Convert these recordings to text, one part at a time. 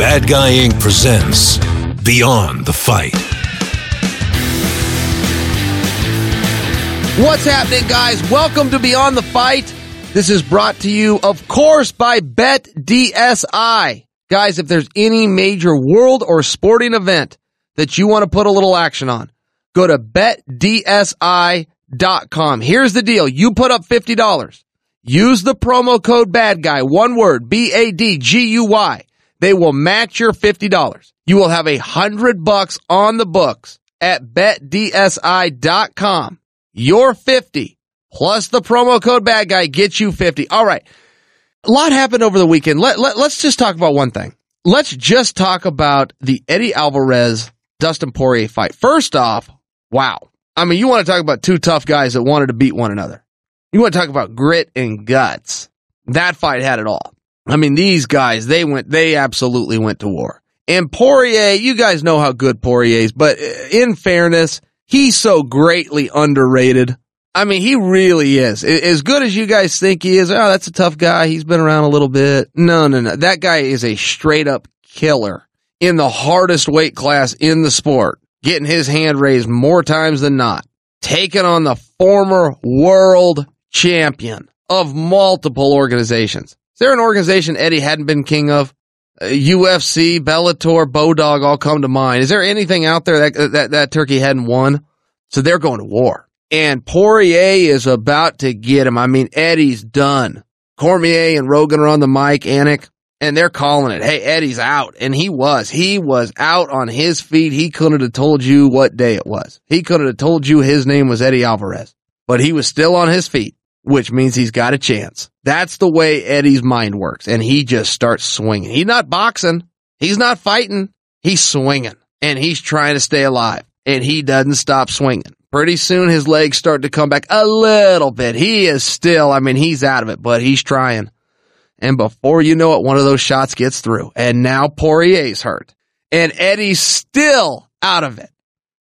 Bad Guy Inc. presents Beyond the Fight. What's happening, guys? Welcome to Beyond the Fight. This is brought to you, of course, by BetDSI. Guys, if there's any major world or sporting event that you want to put a little action on, go to betdsi.com. Here's the deal. You put up $50. Use the promo code bad guy, one word, B-A-D-G-U-Y. They will match your $50. You will have a hundred bucks on the books at betdsi.com your 50 plus the promo code bad guy gets you 50. All right. A lot happened over the weekend. Let, let, let's just talk about one thing. Let's just talk about the Eddie Alvarez Dustin Poirier fight. First off, wow. I mean, you want to talk about two tough guys that wanted to beat one another. You want to talk about grit and guts. That fight had it all. I mean, these guys, they went, they absolutely went to war. And Poirier, you guys know how good Poirier is, but uh, in fairness, He's so greatly underrated. I mean, he really is. As good as you guys think he is, oh, that's a tough guy. He's been around a little bit. No, no, no. That guy is a straight up killer in the hardest weight class in the sport, getting his hand raised more times than not, taking on the former world champion of multiple organizations. There an organization Eddie hadn't been king of? Uh, UFC, Bellator, Bodog all come to mind. Is there anything out there that, that, that Turkey hadn't won? So they're going to war. And Poirier is about to get him. I mean, Eddie's done. Cormier and Rogan are on the mic, Anik, and they're calling it. Hey, Eddie's out. And he was. He was out on his feet. He couldn't have told you what day it was. He couldn't have told you his name was Eddie Alvarez, but he was still on his feet which means he's got a chance. That's the way Eddie's mind works. And he just starts swinging. He's not boxing. He's not fighting. He's swinging and he's trying to stay alive and he doesn't stop swinging. Pretty soon his legs start to come back a little bit. He is still, I mean, he's out of it, but he's trying. And before you know it, one of those shots gets through and now Poirier's hurt and Eddie's still out of it.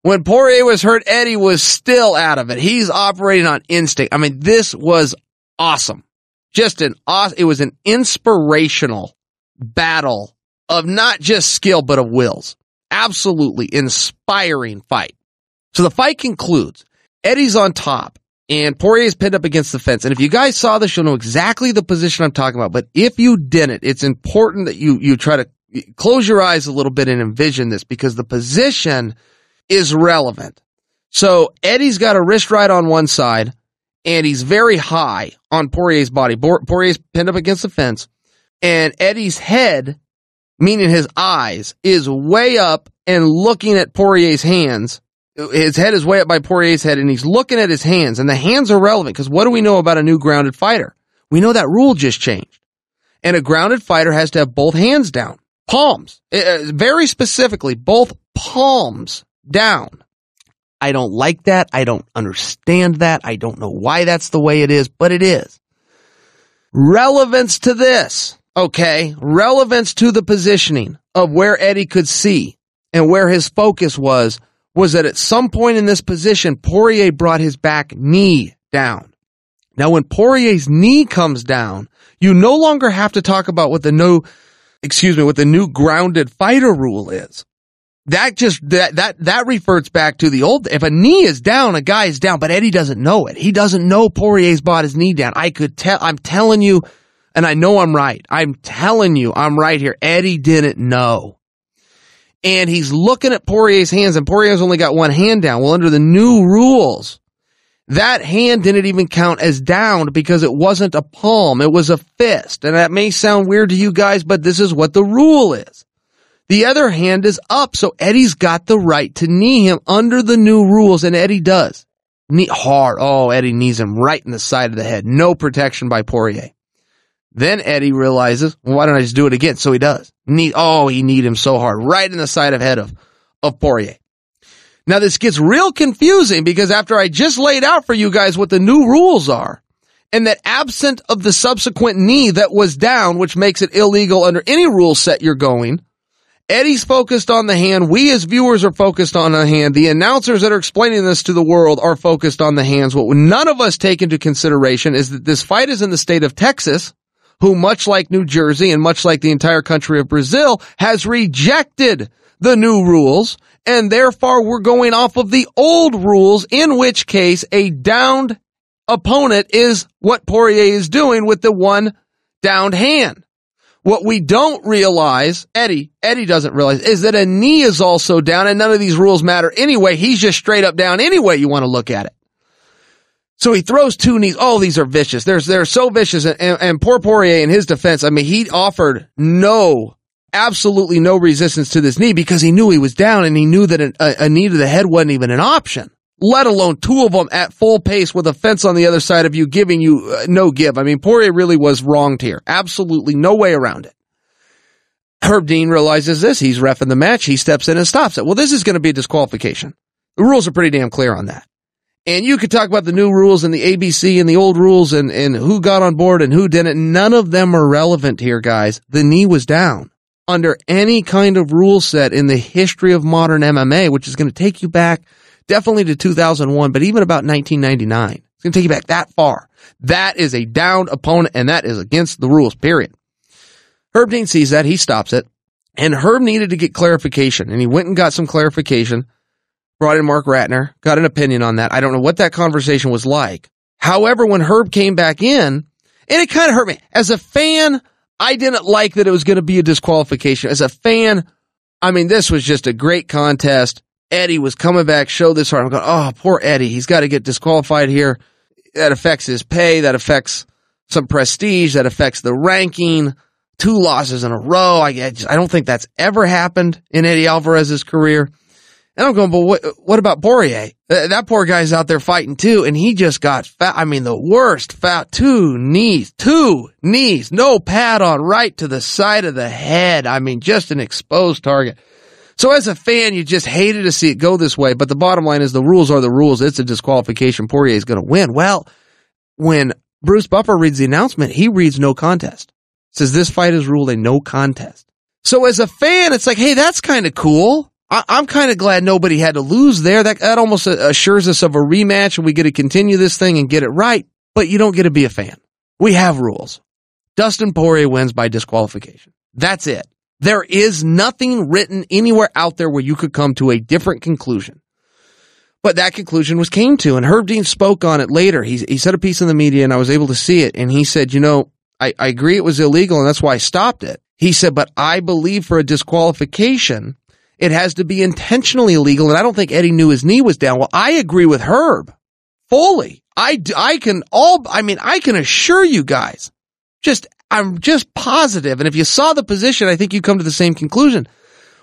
When Poirier was hurt, Eddie was still out of it. He's operating on instinct. I mean, this was awesome. Just an awesome, it was an inspirational battle of not just skill, but of wills. Absolutely inspiring fight. So the fight concludes. Eddie's on top and Poirier's pinned up against the fence. And if you guys saw this, you'll know exactly the position I'm talking about. But if you didn't, it's important that you, you try to close your eyes a little bit and envision this because the position is relevant. So Eddie's got a wrist right on one side and he's very high on Poirier's body. Poirier's pinned up against the fence and Eddie's head, meaning his eyes, is way up and looking at Poirier's hands. His head is way up by Poirier's head and he's looking at his hands and the hands are relevant because what do we know about a new grounded fighter? We know that rule just changed and a grounded fighter has to have both hands down, palms, uh, very specifically, both palms down. I don't like that. I don't understand that. I don't know why that's the way it is, but it is. Relevance to this. Okay. Relevance to the positioning of where Eddie could see and where his focus was, was that at some point in this position, Poirier brought his back knee down. Now, when Poirier's knee comes down, you no longer have to talk about what the no, excuse me, what the new grounded fighter rule is that just that that that reverts back to the old. If a knee is down, a guy is down, but Eddie doesn't know it. He doesn't know Poirier's brought his knee down. I could tell. I'm telling you, and I know I'm right. I'm telling you, I'm right here. Eddie didn't know. And he's looking at Poirier's hands, and Poirier's only got one hand down. Well, under the new rules, that hand didn't even count as down because it wasn't a palm, it was a fist. And that may sound weird to you guys, but this is what the rule is. The other hand is up, so Eddie's got the right to knee him under the new rules, and Eddie does. Knee hard. Oh, Eddie knees him right in the side of the head. No protection by Poirier. Then Eddie realizes, well, why don't I just do it again? So he does. Knee, oh, he kneed him so hard, right in the side of head of, of Poirier. Now this gets real confusing because after I just laid out for you guys what the new rules are, and that absent of the subsequent knee that was down, which makes it illegal under any rule set you're going, Eddie's focused on the hand. We as viewers are focused on the hand. The announcers that are explaining this to the world are focused on the hands. What none of us take into consideration is that this fight is in the state of Texas, who much like New Jersey and much like the entire country of Brazil has rejected the new rules and therefore we're going off of the old rules in which case a downed opponent is what Poirier is doing with the one downed hand. What we don't realize, Eddie, Eddie doesn't realize, is that a knee is also down and none of these rules matter anyway. He's just straight up down anyway you want to look at it. So he throws two knees. Oh, these are vicious. They're, they're so vicious. And, and, and poor Poirier in his defense, I mean, he offered no, absolutely no resistance to this knee because he knew he was down and he knew that a, a knee to the head wasn't even an option let alone two of them at full pace with a fence on the other side of you giving you uh, no give. I mean, Poirier really was wronged here. Absolutely no way around it. Herb Dean realizes this. He's refing the match. He steps in and stops it. Well, this is going to be a disqualification. The rules are pretty damn clear on that. And you could talk about the new rules and the ABC and the old rules and, and who got on board and who didn't. None of them are relevant here, guys. The knee was down under any kind of rule set in the history of modern MMA, which is going to take you back – definitely to 2001, but even about 1999. It's going to take you back that far. That is a downed opponent, and that is against the rules, period. Herb Dean sees that. He stops it. And Herb needed to get clarification, and he went and got some clarification, brought in Marc Ratner, got an opinion on that. I don't know what that conversation was like. However, when Herb came back in, and it kind of hurt me. As a fan, I didn't like that it was going to be a disqualification. As a fan, I mean, this was just a great contest. Eddie was coming back, showed this hard. I'm going, oh, poor Eddie. He's got to get disqualified here. That affects his pay. That affects some prestige. That affects the ranking. Two losses in a row. I, I don't think that's ever happened in Eddie Alvarez's career. And I'm going, but what, what about Poirier? That poor guy's out there fighting too, and he just got fat. I mean, the worst fat, two knees, two knees, no pad on right to the side of the head. I mean, just an exposed target. So as a fan, you just hated to see it go this way. But the bottom line is the rules are the rules. It's a disqualification. Poirier is going to win. Well, when Bruce Buffer reads the announcement, he reads no contest. Says this fight is ruled a no contest. So as a fan, it's like, hey, that's kind of cool. I- am kind of glad nobody had to lose there. That, that almost uh, assures us of a rematch and we get to continue this thing and get it right. But you don't get to be a fan. We have rules. Dustin Poirier wins by disqualification. That's it. There is nothing written anywhere out there where you could come to a different conclusion. But that conclusion was came to, and Herb Dean spoke on it later. He, he said a piece in the media, and I was able to see it. And he said, you know, I, I agree it was illegal, and that's why I stopped it. He said, but I believe for a disqualification, it has to be intentionally illegal. And I don't think Eddie knew his knee was down. Well, I agree with Herb fully. I, I can all, I mean, I can assure you guys, just I'm just positive, and if you saw the position, I think you come to the same conclusion.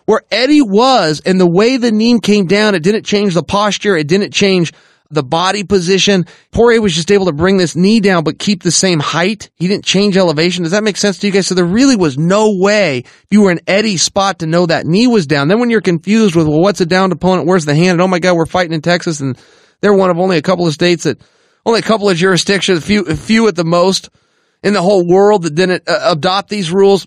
Where Eddie was, and the way the knee came down, it didn't change the posture, it didn't change the body position. Poirier was just able to bring this knee down, but keep the same height. He didn't change elevation. Does that make sense to you guys? So there really was no way if you were in Eddie's spot to know that knee was down. Then when you're confused with, well, what's a downed opponent? Where's the hand? And oh my God, we're fighting in Texas and they're one of only a couple of states that, only a couple of jurisdictions, a few, few at the most in the whole world that didn't uh, adopt these rules?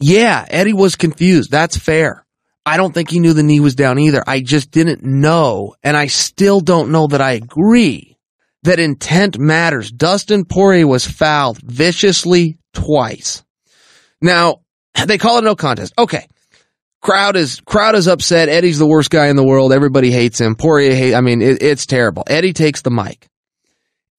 Yeah, Eddie was confused. That's fair. I don't think he knew the knee was down either. I just didn't know. And I still don't know that I agree that intent matters. Dustin Poirier was fouled viciously twice. Now, they call it no contest. Okay. Crowd is crowd is upset. Eddie's the worst guy in the world. Everybody hates him. Poirier hate. I mean, it, it's terrible. Eddie takes the mic,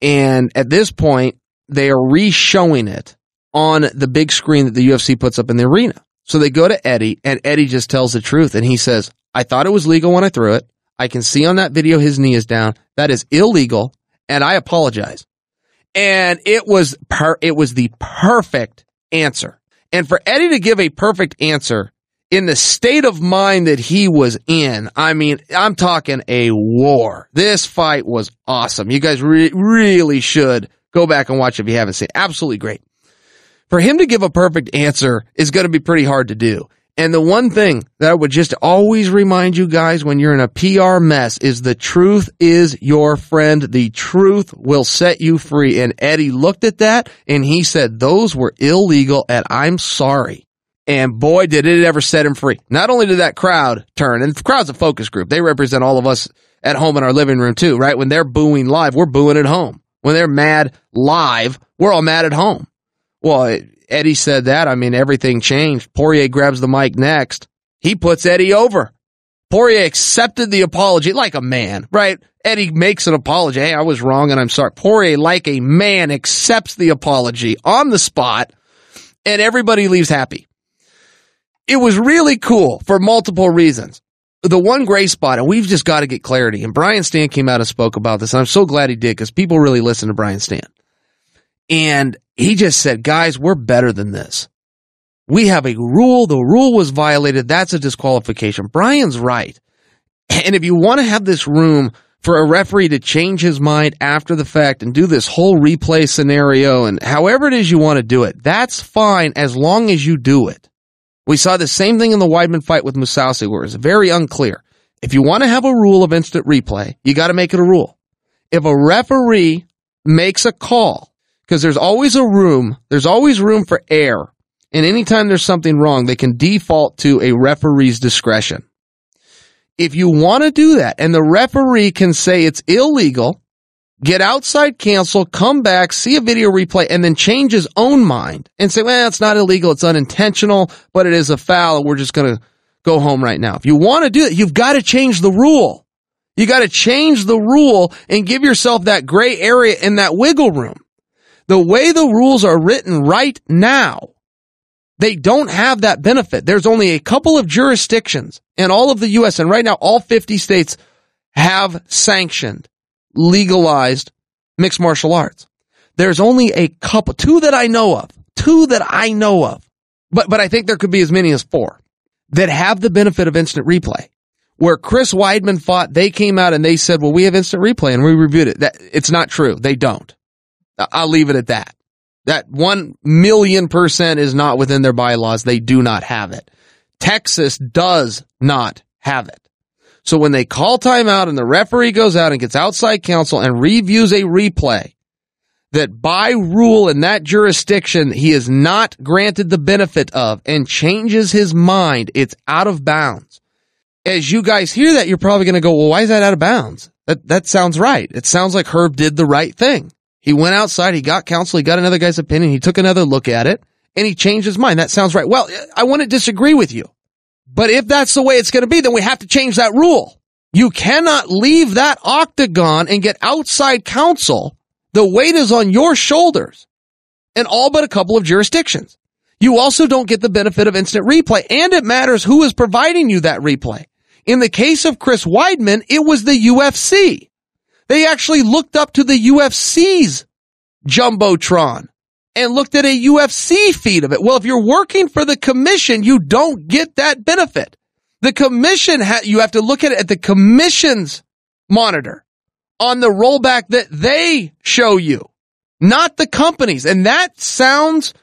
and at this point, they are re-showing it on the big screen that the UFC puts up in the arena. So they go to Eddie and Eddie just tells the truth and he says, I thought it was legal when I threw it. I can see on that video his knee is down. That is illegal and I apologize. And it was per- it was the perfect answer. And for Eddie to give a perfect answer in the state of mind that he was in, I mean, I'm talking a war. This fight was awesome. You guys re- really should Go back and watch if you haven't seen. Absolutely great. For him to give a perfect answer is going to be pretty hard to do. And the one thing that I would just always remind you guys when you're in a PR mess is the truth is your friend. The truth will set you free. And Eddie looked at that and he said, those were illegal and I'm sorry. And boy, did it ever set him free. Not only did that crowd turn, and the crowd's a focus group. They represent all of us at home in our living room too, right? When they're booing live, we're booing at home. When they're mad live, we're all mad at home. Well, Eddie said that. I mean, everything changed. Poirier grabs the mic next. He puts Eddie over. Poirier accepted the apology like a man, right? Eddie makes an apology. Hey, I was wrong and I'm sorry. Poirier, like a man, accepts the apology on the spot and everybody leaves happy. It was really cool for multiple reasons. The one gray spot, and we've just got to get clarity. And Brian Stann came out and spoke about this. And I'm so glad he did because people really listen to Brian Stann. And he just said, guys, we're better than this. We have a rule. The rule was violated. That's a disqualification. Brian's right. And if you want to have this room for a referee to change his mind after the fact and do this whole replay scenario and however it is you want to do it, that's fine as long as you do it. We saw the same thing in the Weidman fight with Mousasi where it's very unclear. If you want to have a rule of instant replay, you got to make it a rule. If a referee makes a call, because there's always a room, there's always room for error. And anytime there's something wrong, they can default to a referee's discretion. If you want to do that and the referee can say it's illegal, get outside cancel, come back, see a video replay, and then change his own mind and say, well, it's not illegal, it's unintentional, but it is a foul, we're just going to go home right now. If you want to do that, you've got to change the rule. You got to change the rule and give yourself that gray area and that wiggle room. The way the rules are written right now, they don't have that benefit. There's only a couple of jurisdictions in all of the U.S. and right now all 50 states have sanctioned legalized mixed martial arts. There's only a couple, two that I know of, two that I know of, but, but I think there could be as many as four that have the benefit of instant replay. Where Chris Weidman fought, they came out and they said, well, we have instant replay and we reviewed it. That, it's not true. They don't. I'll leave it at that. That one million percent is not within their bylaws. They do not have it. Texas does not have it. So when they call timeout and the referee goes out and gets outside counsel and reviews a replay that by rule in that jurisdiction he is not granted the benefit of and changes his mind, it's out of bounds. As you guys hear that, you're probably going to go, well, why is that out of bounds? That, that sounds right. It sounds like Herb did the right thing. He went outside, he got counsel, he got another guy's opinion, he took another look at it, and he changed his mind. That sounds right. Well, I want to disagree with you. But if that's the way it's going to be, then we have to change that rule. You cannot leave that octagon and get outside counsel. The weight is on your shoulders in all but a couple of jurisdictions. You also don't get the benefit of instant replay and it matters who is providing you that replay. In the case of Chris Weidman, it was the UFC. They actually looked up to the UFC's Jumbotron and looked at a UFC feed of it. Well, if you're working for the commission, you don't get that benefit. The commission, ha- you have to look at it at the commission's monitor on the rollback that they show you, not the companies. And that sounds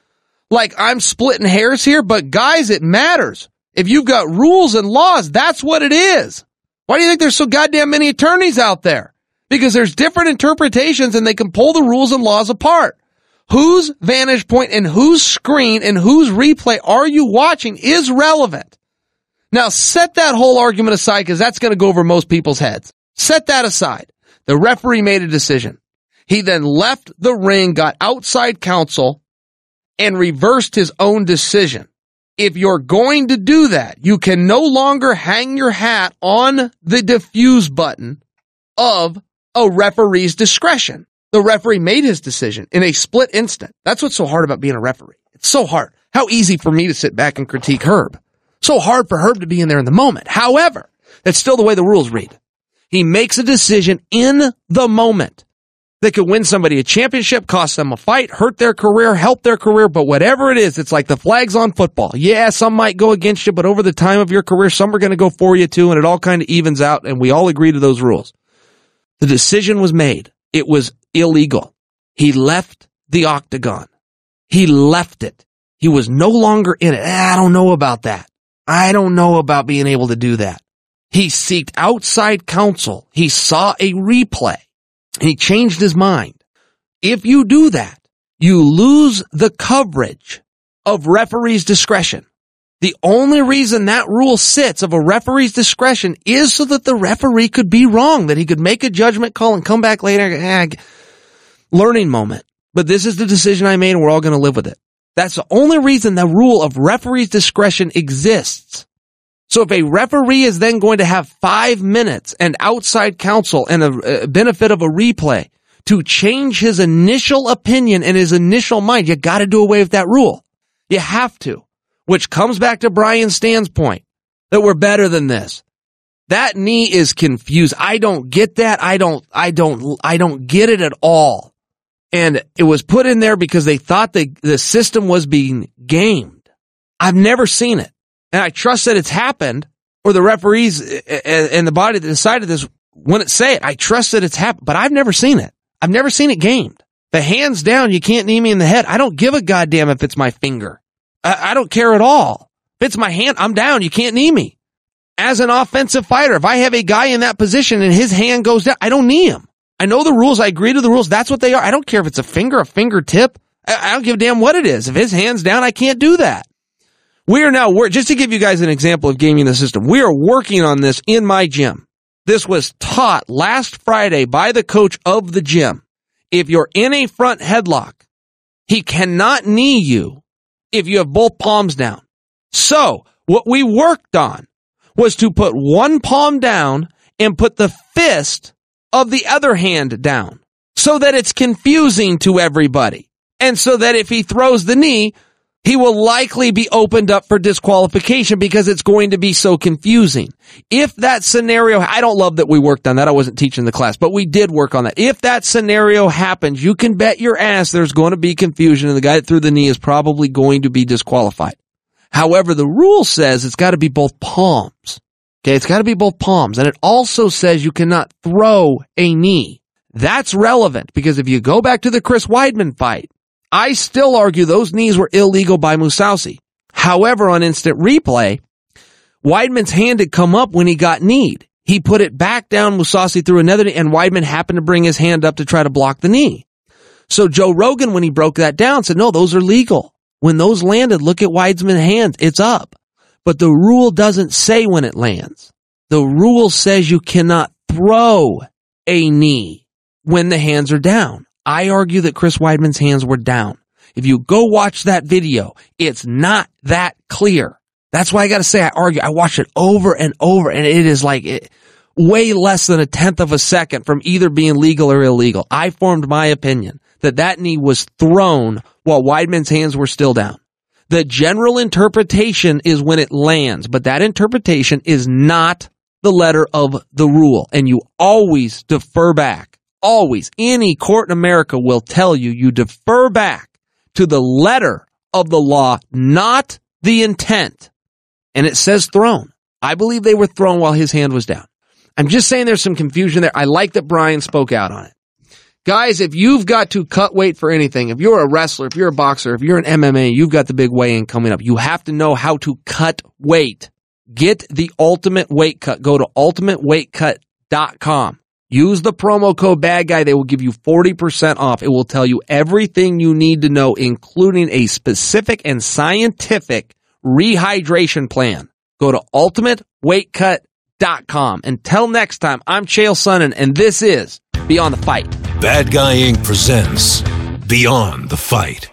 like I'm splitting hairs here, but guys, it matters. If you've got rules and laws, that's what it is. Why do you think there's so goddamn many attorneys out there? Because there's different interpretations and they can pull the rules and laws apart whose vantage point and whose screen and whose replay are you watching is relevant. Now set that whole argument aside because that's going to go over most people's heads. Set that aside. The referee made a decision. He then left the ring, got outside counsel, and reversed his own decision. If you're going to do that, you can no longer hang your hat on the diffuse button of a referee's discretion. The referee made his decision in a split instant. That's what's so hard about being a referee. It's so hard. How easy for me to sit back and critique Herb. So hard for Herb to be in there in the moment. However, that's still the way the rules read. He makes a decision in the moment that could win somebody a championship, cost them a fight, hurt their career, help their career, but whatever it is, it's like the flags on football. Yeah, some might go against you, but over the time of your career, some are going to go for you too, and it all kind of evens out, and we all agree to those rules. The decision was made. It was illegal. He left the octagon. He left it. He was no longer in it. I don't know about that. I don't know about being able to do that. He seeked outside counsel. He saw a replay. He changed his mind. If you do that, you lose the coverage of referee's discretion. The only reason that rule sits of a referee's discretion is so that the referee could be wrong, that he could make a judgment call and come back later. Eh, learning moment. But this is the decision I made and we're all going to live with it. That's the only reason the rule of referee's discretion exists. So if a referee is then going to have five minutes and outside counsel and a, a benefit of a replay to change his initial opinion and his initial mind, you got to do away with that rule. You have to, which comes back to Brian Stann's point that we're better than this. That knee is confused. I don't get that. I don't, I don't, I don't get it at all. And it was put in there because they thought the, the system was being gamed. I've never seen it. And I trust that it's happened or the referees and the body that decided this wouldn't say it. I trust that it's happened, but I've never seen it. I've never seen it gamed. The hands down, you can't knee me in the head. I don't give a goddamn if it's my finger. I, I don't care at all. If it's my hand, I'm down. You can't knee me. As an offensive fighter, if I have a guy in that position and his hand goes down, I don't knee him. I know the rules. I agree to the rules. That's what they are. I don't care if it's a finger, a fingertip. I, I don't give a damn what it is. If his hand's down, I can't do that. We are now, just to give you guys an example of gaming the system, we are working on this in my gym. This was taught last Friday by the coach of the gym. If you're in a front headlock, he cannot knee you if you have both palms down. So what we worked on was to put one palm down and put the fist of the other hand down so that it's confusing to everybody. And so that if he throws the knee, he will likely be opened up for disqualification because it's going to be so confusing. If that scenario, I don't love that we worked on that. I wasn't teaching the class, but we did work on that. If that scenario happens, you can bet your ass there's going to be confusion and the guy that threw the knee is probably going to be disqualified. However, the rule says it's got to be both palms. Okay. It's got to be both palms. And it also says you cannot throw a knee. That's relevant because if you go back to the Chris Weidman fight, I still argue those knees were illegal by Mousasi. However, on instant replay, Weidman's hand had come up when he got kneed. He put it back down, Mousasi threw another knee, and Weidman happened to bring his hand up to try to block the knee. So Joe Rogan, when he broke that down, said, no, those are legal. When those landed, look at Weidman's hands. It's up. But the rule doesn't say when it lands. The rule says you cannot throw a knee when the hands are down. I argue that Chris Weidman's hands were down. If you go watch that video, it's not that clear. That's why I got to say I argue. I watched it over and over and it is like it, way less than a tenth of a second from either being legal or illegal. I formed my opinion that that knee was thrown while Weidman's hands were still down. The general interpretation is when it lands, but that interpretation is not the letter of the rule and you always defer back always, any court in America will tell you you defer back to the letter of the law, not the intent. And it says thrown. I believe they were thrown while his hand was down. I'm just saying there's some confusion there. I like that Brian spoke out on it. Guys, if you've got to cut weight for anything, if you're a wrestler, if you're a boxer, if you're an MMA, you've got the big weigh in coming up. You have to know how to cut weight. Get the ultimate weight cut. Go to ultimateweightcut.com. Use the promo code bad guy. They will give you 40% off. It will tell you everything you need to know, including a specific and scientific rehydration plan. Go to ultimateweightcut.com. Until next time, I'm Chael Sonnen and this is Beyond the Fight. Bad Guy Inc. presents Beyond the Fight.